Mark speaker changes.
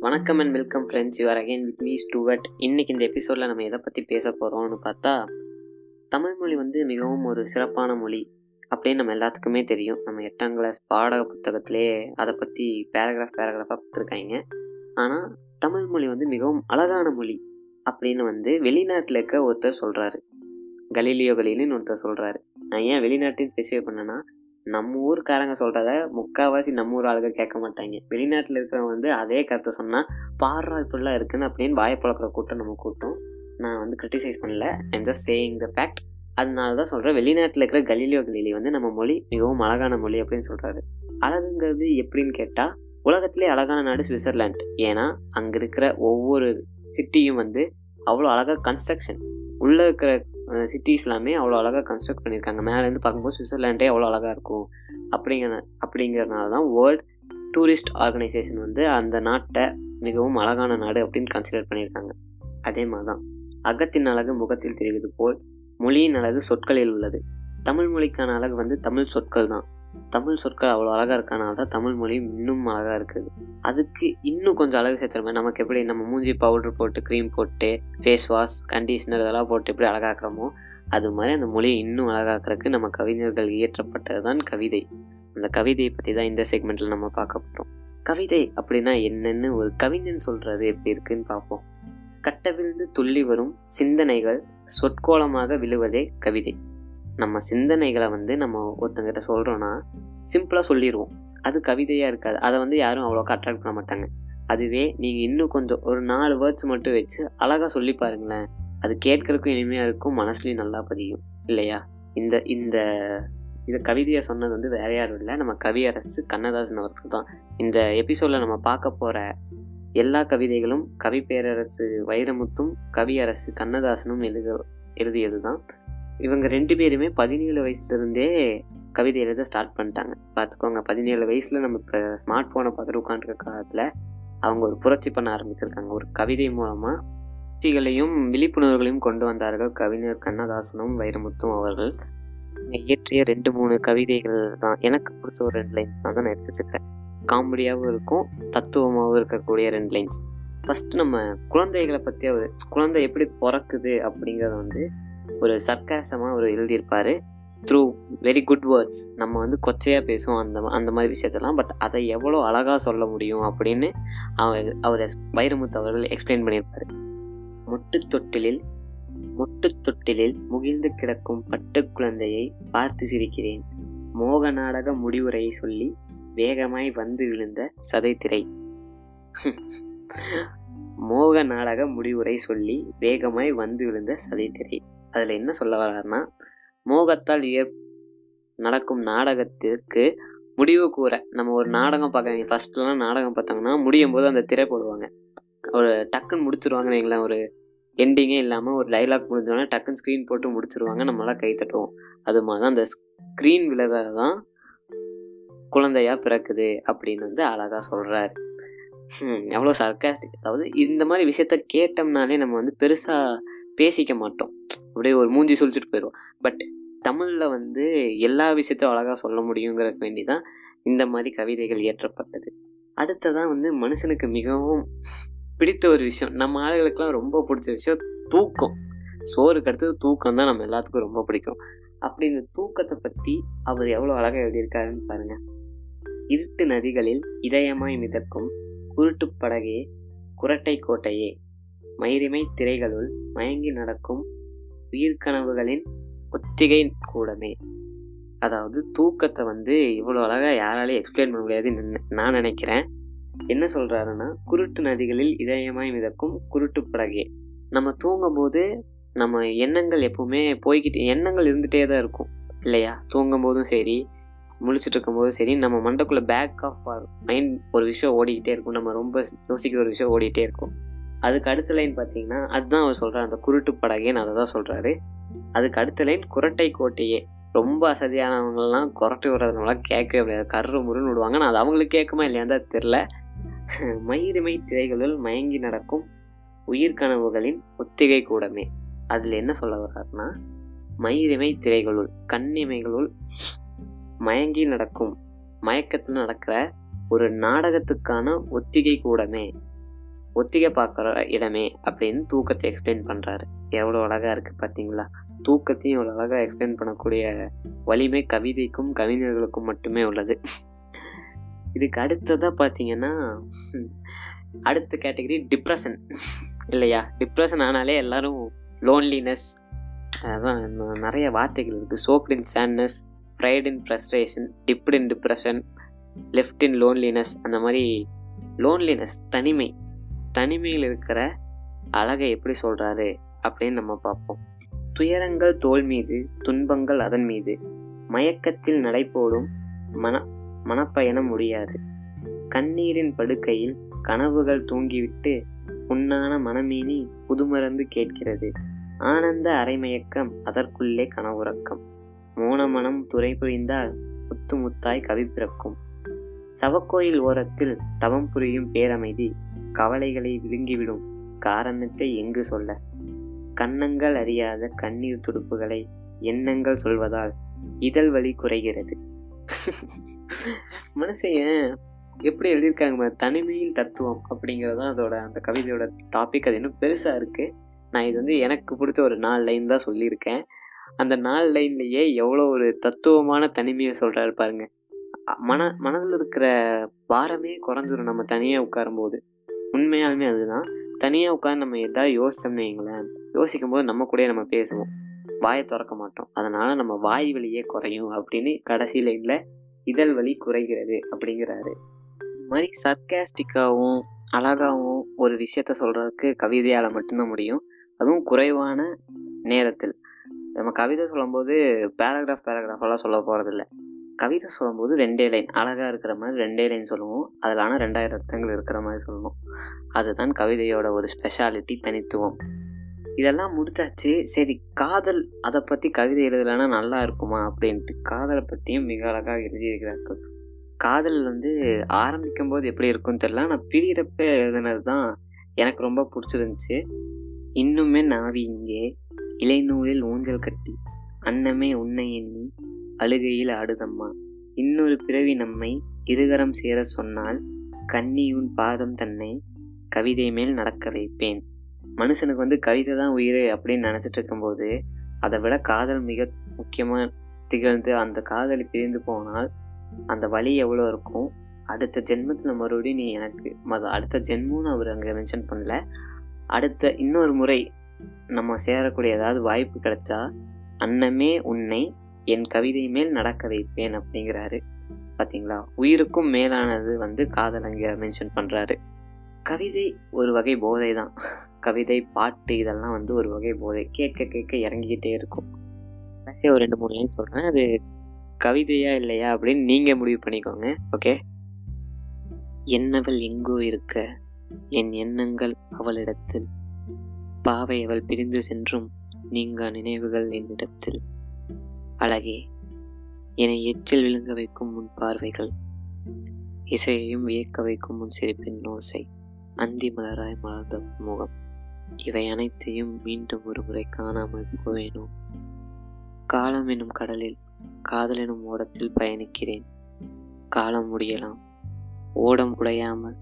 Speaker 1: வணக்கம் and welcome friends you're again with me Stuart இன்றைக்கி இந்த எபிசோடில் நம்ம எதை பற்றி பேச போகிறோம்னு பார்த்தா தமிழ் மொழி வந்து மிகவும் ஒரு சிறப்பான மொழி அப்படின்னு நம்ம எல்லாத்துக்குமே தெரியும். நம்ம எட்டாம் கிளாஸ் பாடக புத்தகத்திலே அதை பற்றி பேராகிராஃப் பேராகிராஃபாக கொடுத்துருக்காங்க. ஆனால் தமிழ் மொழி வந்து மிகவும் அழகான மொழி அப்படின்னு வந்து வெளிநாட்டில் இருக்க ஒருத்தர் சொல்கிறாரு கலீலியோ கலீலின்னு ஒருத்தர் சொல்கிறாரு நான் ஏன் வெளிநாட்டையும் ஸ்பெசிஃபை பண்ணேன்னா நம்ம ஊருக்காரங்க சொல்கிறத முக்கால்வாசி நம்ம ஊர் ஆளுங்க கேட்க மாட்டாங்க. வெளிநாட்டில் இருக்கிறவங்க வந்து அதே கருத்தை சொன்னால் பாடுறா இப்படிலாம் இருக்குன்னு அப்படின்னு வாயை பழக்கிற கூட்டம் நம்ம கூட்டம். நான் வந்து கிரிட்டிசைஸ் பண்ணல. I'm just saying the fact அதனால தான் சொல்கிறேன் வெளிநாட்டில் இருக்கிற கலீலியோ கலீலி வந்து நம்ம மொழி மிகவும் அழகான மொழி அப்படின்னு சொல்கிறாரு அழகுங்கிறது எப்படின்னு கேட்டால் உலகத்திலே அழகான நாடு சுவிட்சர்லாண்ட் ஏன்னா அங்கே இருக்கிற ஒவ்வொரு சிட்டியும் வந்து அவ்வளோ அழகாக கன்ஸ்ட்ரக்ஷன் உள்ளே இருக்கிற சிட்டிஸ் எல்லாமே அவ்வளோ அழகாக கன்ஸ்ட்ரக்ட் பண்ணியிருக்காங்க மேலேருந்து பார்க்கும்போது சுவிட்சர்லாண்டே அவ்வளோ அழகாக இருக்கும். அப்படிங்கிற அப்படிங்கிறனால தான் வேர்ல்ட் டூரிஸ்ட் ஆர்கனைசேஷன் வந்து அந்த நாட்டை மிகவும் அழகான நாடு அப்படின்னு கன்சிடர் பண்ணியிருக்காங்க அதே மாதிரி தான். அகத்தின் அழகு முகத்தில் தெரிவது போல் மொழியின் அழகு சொற்களில் உள்ளது. தமிழ் மொழிக்கான அழகு வந்து தமிழ் சொற்கள் தான். தமிழ் சொற்கள் அவ்வளோ அழகாக இருக்கனால தான் தமிழ் மொழி இன்னும் அழகாக இருக்குது. அதுக்கு இன்னும் கொஞ்சம் அழகு சேர்த்துறமே நமக்கு எப்படி நம்ம மூஞ்சி பவுடர் போட்டு க்ரீம் போட்டு ஃபேஸ் வாஷ் கண்டிஷ்னர் இதெல்லாம் போட்டு எப்படி அழகாக்குறோமோ அது மாதிரி அந்த மொழியை இன்னும் அழகாக்குறதுக்கு நம்ம கவிஞர்கள் இயற்றப்பட்டது தான் கவிதை. அந்த கவிதையை பற்றி தான் இந்த செக்மெண்ட்டில் நம்ம பார்க்க போகிறோம் கவிதை அப்படின்னா என்னென்னு ஒரு கவிஞன் சொல்கிறது எப்படி இருக்குன்னு பார்ப்போம். கட்டவிழ்ந்து துள்ளி வரும் சிந்தனைகள் சொற்கோலமாக விழுவதே கவிதை. நம்ம சிந்தனைகளை வந்து நம்ம ஒருத்தங்கிட்ட சொல்கிறோன்னா சிம்பிளாக சொல்லிடுவோம் அது கவிதையாக இருக்காது. அதை வந்து யாரும் அவ்வளோக்கா அட்ராக்ட் பண்ண மாட்டாங்க. அதுவே நீங்கள் இன்னும் கொஞ்சம் ஒரு நாலு வேர்ட்ஸ் மட்டும் வச்சு அழகாக சொல்லி பாருங்களேன். அது கேட்கறதுக்கும் இனிமையாக இருக்கும் மனசுலையும் நல்லா பதியும். இல்லையா? இந்த இந்த இந்த கவிதையை சொன்னது வந்து வேற யாரும் இல்லை. நம்ம கவியரசு கண்ணதாசன் அவர்கள் தான். இந்த எபிசோடில் நம்ம பார்க்க போகிற எல்லா கவிதைகளும் கவி பேரரசு வைரமுத்தும் கவியரசு கண்ணதாசனும் எழுத எழுதியது தான் இவங்க ரெண்டு பேருமே பதினேழு வயசுலேருந்தே கவிதை எழுத ஸ்டார்ட் பண்ணிட்டாங்க. பார்த்துக்கோங்க பதினேழு வயசில் நம்ம இப்போ ஸ்மார்ட் ஃபோனை பார்த்துட்டு உட்காந்துருக்க காலத்தில் அவங்க ஒரு புரட்சி பண்ண ஆரம்பிச்சிருக்காங்க. ஒரு கவிதை மூலமாக புரட்சிகளையும் விழிப்புணர்வுகளையும் கொண்டு வந்தார்கள் கவிஞர் கண்ணதாசனும் வைரமுத்தும் அவர்கள். இயற்றிய ரெண்டு மூணு கவிதைகள் தான். எனக்கு பிடிச்ச ஒரு ரெண்டு லைன்ஸ் தான் நான் எடுத்து வச்சுருக்கேன். காமெடியாகவும் இருக்கும் தத்துவமாகவும் இருக்கக்கூடிய ரெண்டு லைன்ஸ் ஃபஸ்ட்டு நம்ம குழந்தைகளை பற்றி அவர் குழந்தை எப்படி பிறக்குது அப்படிங்கிறத வந்து ஒரு சர்க்காசமாக அவர் எழுதியிருப்பார். த்ரூ வெரி குட் வேர்ட்ஸ் நம்ம வந்து கொச்சையாக பேசுவோம் அந்த அந்த மாதிரி விஷயத்தெல்லாம். பட் அதை எவ்வளோ அழகாக சொல்ல முடியும் அப்படின்னு அவர் அவர் வைரமுத்து அவர்கள் எக்ஸ்பிளைன் பண்ணியிருப்பார். மொட்டு தொட்டிலில் மொட்டு தொட்டிலில் முகிழ்ந்து கிடக்கும் பட்டு குழந்தையை பார்த்து சிரிக்கிறேன். மோக நாடக முடிவுரையை சொல்லி வேகமாய் வந்து விழுந்த சதைத்திரை மோக நாடக முடிவுரை சொல்லி வேகமாய் வந்து விழுந்த சதைத்திரை அதில் என்ன சொல்ல வர்றாருன்னா மோகத்தால் ஏ நடக்கும் நாடகத்திற்கு முடிவு கூற. நம்ம ஒரு நாடகம் பார்க்க ஃபஸ்ட்லாம் நாடகம் பார்த்தாங்கன்னா முடியும் போது அந்த திரை போடுவாங்க. ஒரு டக்குன்னு முடிச்சிருவாங்கன்னு வைங்களேன் ஒரு எண்டிங்கே இல்லாமல் ஒரு டைலாக் முடிஞ்சோடனே டக்குன்னு ஸ்க்ரீன் போட்டு முடிச்சிருவாங்க நம்மளாம் கை தட்டுவோம். அது மாதிரி தான் அந்த ஸ்க்ரீன் விளைவாக தான் குழந்தையா பிறக்குது அப்படின்னு வந்து அழகாக சொல்கிறாரு எவ்வளோ சர்க்காஸ்டிக் அதாவது இந்த மாதிரி விஷயத்த கேட்டோம்னாலே நம்ம வந்து பெருசாக பேசிக்க மாட்டோம். அப்படியே ஒரு மூஞ்சி சொல்லிச்சுட்டு போயிடுவோம். பட் தமிழில் வந்து எல்லா விஷயத்தையும் அழகாக சொல்ல முடியுங்கிறதுக்கு வேண்டி தான் இந்த மாதிரி கவிதைகள் இயற்றப்பட்டது. அடுத்ததான் வந்து மனுஷனுக்கு மிகவும் பிடித்த ஒரு விஷயம். நம்ம ஆளுகளுக்கெல்லாம் ரொம்ப பிடிச்ச விஷயம் தூக்கம். சோறுக்கு அடுத்தது தூக்கம் தான் நம்ம எல்லாத்துக்கும் ரொம்ப பிடிக்கும். அப்படி இந்த தூக்கத்தை பற்றி அவர் எவ்வளோ அழகாக எழுதியிருக்காருன்னு பாருங்கள் இருட்டு நதிகளில் இதயமாய் மிதக்கும் குருட்டு படகே குரட்டை கோட்டையே மயிரிமை திரைகளுள் மயங்கி நடக்கும் உயிர்கனவுகளின் ஒத்திகை கூடமே. அதாவது தூக்கத்தை வந்து இவ்வளோ அழகாக யாராலையும் எக்ஸ்பிளைன் பண்ண முடியாதுன்னு நான் நினைக்கிறேன். என்ன சொல்கிறாருன்னா குருட்டு நதிகளில் இதயமாய் மிதக்கும் குருட்டு படகே. நம்ம தூங்கும்போது நம்ம எண்ணங்கள் எப்பவுமே போய்கிட்டு எண்ணங்கள் இருந்துகிட்டே தான் இருக்கும். இல்லையா? தூங்கும் போதும் சரி முழிச்சிட்டு இருக்கும்போதும் சரி நம்ம மண்டக்குள்ளே பேக் ஆஃப் மைண்ட் ஒரு விஷயம் ஓடிக்கிட்டே இருக்கும். நம்ம ரொம்ப யோசிக்கிற ஒரு விஷயம் ஓடிக்கிட்டே இருக்கும். அதுக்கு அடுத்த லைன் பார்த்தீங்கன்னா அதுதான் அவர் சொல்கிறார் அந்த குருட்டு படகேன்னு அதை தான் சொல்கிறாரு அதுக்கு அடுத்த லைன் குரட்டை கோட்டையே. ரொம்ப அசதியானவங்கலாம் குரட்டை விடுறதுனால கேட்கவே முடியாது. கரு முருன்னு விடுவாங்க. நான் அது அவங்களுக்கு கேட்குமா இல்லையான்னு தான் தெரில மயிருமை திரைகளுள் மயங்கி நடக்கும் உயிர்கனவுகளின் ஒத்திகை கூடமே. அதில் என்ன சொல்ல வர்றாருன்னா மயிரிமை திரைகளுள் கண்ணிமைகளுள் மயங்கி நடக்கும் மயக்கத்தில் நடக்கிற ஒரு நாடகத்துக்கான ஒத்திகை கூடமே. ஒத்திகை பார்க்குற இடமே அப்படின்னு தூக்கத்தை எக்ஸ்பிளைன் பண்ணுறாரு எவ்வளோ அழகாக இருக்குது பார்த்தீங்களா? தூக்கத்தையும் இவ்வளோ அழகாக எக்ஸ்பிளைன் பண்ணக்கூடிய வலிமை கவிதைக்கும் கவிஞர்களுக்கும் மட்டுமே உள்ளது. இதுக்கு அடுத்ததாக பார்த்தீங்கன்னா அடுத்த கேட்டகரி டிப்ரெஷன் இல்லையா? டிப்ரெஷன் ஆனாலே எல்லாரும் லோன்லினஸ் அதான் நிறைய வார்த்தைகள் இருக்குது soaked in sadness fried in frustration dipped in depression left in loneliness அந்த மாதிரி லோன்லினஸ் தனிமை தனிமையில் இருக்கிற அழகை எப்படி சொல்கிறாரு அப்படின்னு நம்ம பார்ப்போம். துயரங்கள் தோல் மீது துன்பங்கள் அதன் மீது. மயக்கத்தில் நடைபோடும் மன மனப்பயணம் முடியாது. கண்ணீரின் படுக்கையில் கனவுகள் தூங்கிவிட்டு புண்ணான மனமீனி புதுமறந்து கேட்கிறது. ஆனந்த அரைமயக்கம் அதற்குள்ளே கனவுறக்கம். மோன மனம் துறை புரிந்தால் முத்து முத்தாய் கவி பிறக்கும். சவக்கோயில் ஓரத்தில் தவம் புரியும் பேரமைதி கவலைகளை விழுங்கிவிடும் காரணத்தை எங்கு சொல்ல? கன்னங்கள் அறியாத கண்ணீர் துடுப்புகளை எண்ணங்கள் சொல்வதால் இதழ் வலி குறைகிறது. மனுஷன் எப்படி எழுதியிருக்காங்க தனிமையில் தத்துவம் அப்படிங்கிறது தான் அதோட அந்த கவிதையோட டாபிக் அது இன்னும் பெருசாக இருக்குது நான் இது வந்து எனக்கு பிடிச்ச ஒரு நாலு லைன் தான் சொல்லியிருக்கேன். அந்த நாலு லைன்லேயே எவ்வளோ ஒரு தத்துவமான தனிமையை சொல்கிறாரு பாருங்க. மன மனதில் இருக்கிற பாரமே குறைஞ்சிரும் நம்ம தனியாக உட்காரும்போது. உண்மையாலுமே அதுதான். தனியாக உட்காந்து நம்ம எதாவது யோசித்தோம்னு வைங்களேன் யோசிக்கும் போது நம்ம கூட நம்ம பேசுவோம். வாயை திறக்க மாட்டோம். அதனால் நம்ம வாய் வழியே குறையும் அப்படின்னு கடைசி லைனில் இதழ் வலி குறைகிறது அப்படிங்கிறாரு. இது மாதிரி சர்க்காஸ்டிக்காகவும் அழகாகவும் ஒரு விஷயத்த சொல்கிறதுக்கு கவிதையால் மட்டும்தான் முடியும். அதுவும் குறைவான நேரத்தில். நம்ம கவிதை சொல்லும்போது பேராகிராஃப் பேராகிராஃபெல்லாம் சொல்ல போகிறதில்ல கவிதை சொல்லும்போது ரெண்டே லைன் அழகாக இருக்கிற மாதிரி ரெண்டே லைன் சொல்லுவோம். அதில் ஆனால் ரெண்டாயிரம் அர்த்தங்கள் இருக்கிற மாதிரி சொல்லணும் அதுதான் கவிதையோட ஒரு ஸ்பெஷாலிட்டி தனித்துவம். இதெல்லாம் முடிச்சாச்சு. சரி காதல் அதை பற்றி கவிதை எழுதலைன்னா நல்லா இருக்குமா அப்படின்ட்டு காதலை பற்றியும் மிக அழகாக எழுதியிருக்கிறார்கள். காதல் வந்து ஆரம்பிக்கும் போது எப்படி இருக்கும்னு தெரில ஆனால் பிரியிறப்ப எழுதுனது தான் எனக்கு ரொம்ப பிடிச்சிருந்துச்சு. இன்னுமே நாவி இங்கே இலைநூலில் ஊஞ்சல் கட்டி அன்னமே உன்னை எண்ணி அழுகையில் ஆடுதம்மா. இன்னொரு பிறவி நம்மை இருகரம் சேர சொன்னால் கன்னியுன் பாதம் தன்னை கவிதை மேல் நடக்க வைப்பேன். மனுஷனுக்கு வந்து கவிதை தான் உயிர் அப்படின்னு நினச்சிட்டு இருக்கும்போது அதை விட காதல் மிக முக்கியமாக திகழ்ந்து அந்த காதலி பிரிந்து போனால் அந்த வலி எவ்வளோ இருக்கும்? அடுத்த ஜென்மத்தில் மறுபடியும் நீ எனக்கு அடுத்த ஜென்மம்னு அவர் அங்கே மென்ஷன் பண்ணல. அடுத்த இன்னொரு முறை நம்ம சேரக்கூடிய ஏதாவது வாய்ப்பு கிடைச்சா அன்னமே உன்னை என் கவிதை மேல் நடக்க வைப்பேன் அப்படிங்கிறாரு. பார்த்தீங்களா உயிருக்கும் மேலானது வந்து காதல் அங்கே மென்ஷன் பண்ணுறாரு கவிதை ஒரு வகை போதை தான். கவிதை பாட்டு இதெல்லாம் வந்து ஒரு வகை போதை. கேட்க கேட்க இறங்கிக்கிட்டே இருக்கும். கடைசியாக ஒரு ரெண்டு மூணு லைன் சொல்கிறேன் அது கவிதையா இல்லையா அப்படின்னு நீங்கள் முடிவு பண்ணிக்கோங்க. ஓகே என்னவள் எங்கோ இருக்க? என் எண்ணங்கள் அவளிடத்தில். பாவை அவள் பிரிந்து சென்றும் நீங்க நினைவுகள் என்னிடத்தில். அழகே என்னை எச்சில் விழுங்க வைக்கும் முன் பார்வைகள் இசையையும் வியக்க வைக்கும் முன் சிரிப்பின் ஓசை அந்தி மலராய் மலர்ந்த முகம். இவை அனைத்தையும் மீண்டும் ஒரு முறை காணாமல் போவேனோ? காலம் எனும் கடலில் காதல் எனும் ஓடத்தில் பயணிக்கிறேன். காலம் முடியலாம். ஓடம் உடையாமல்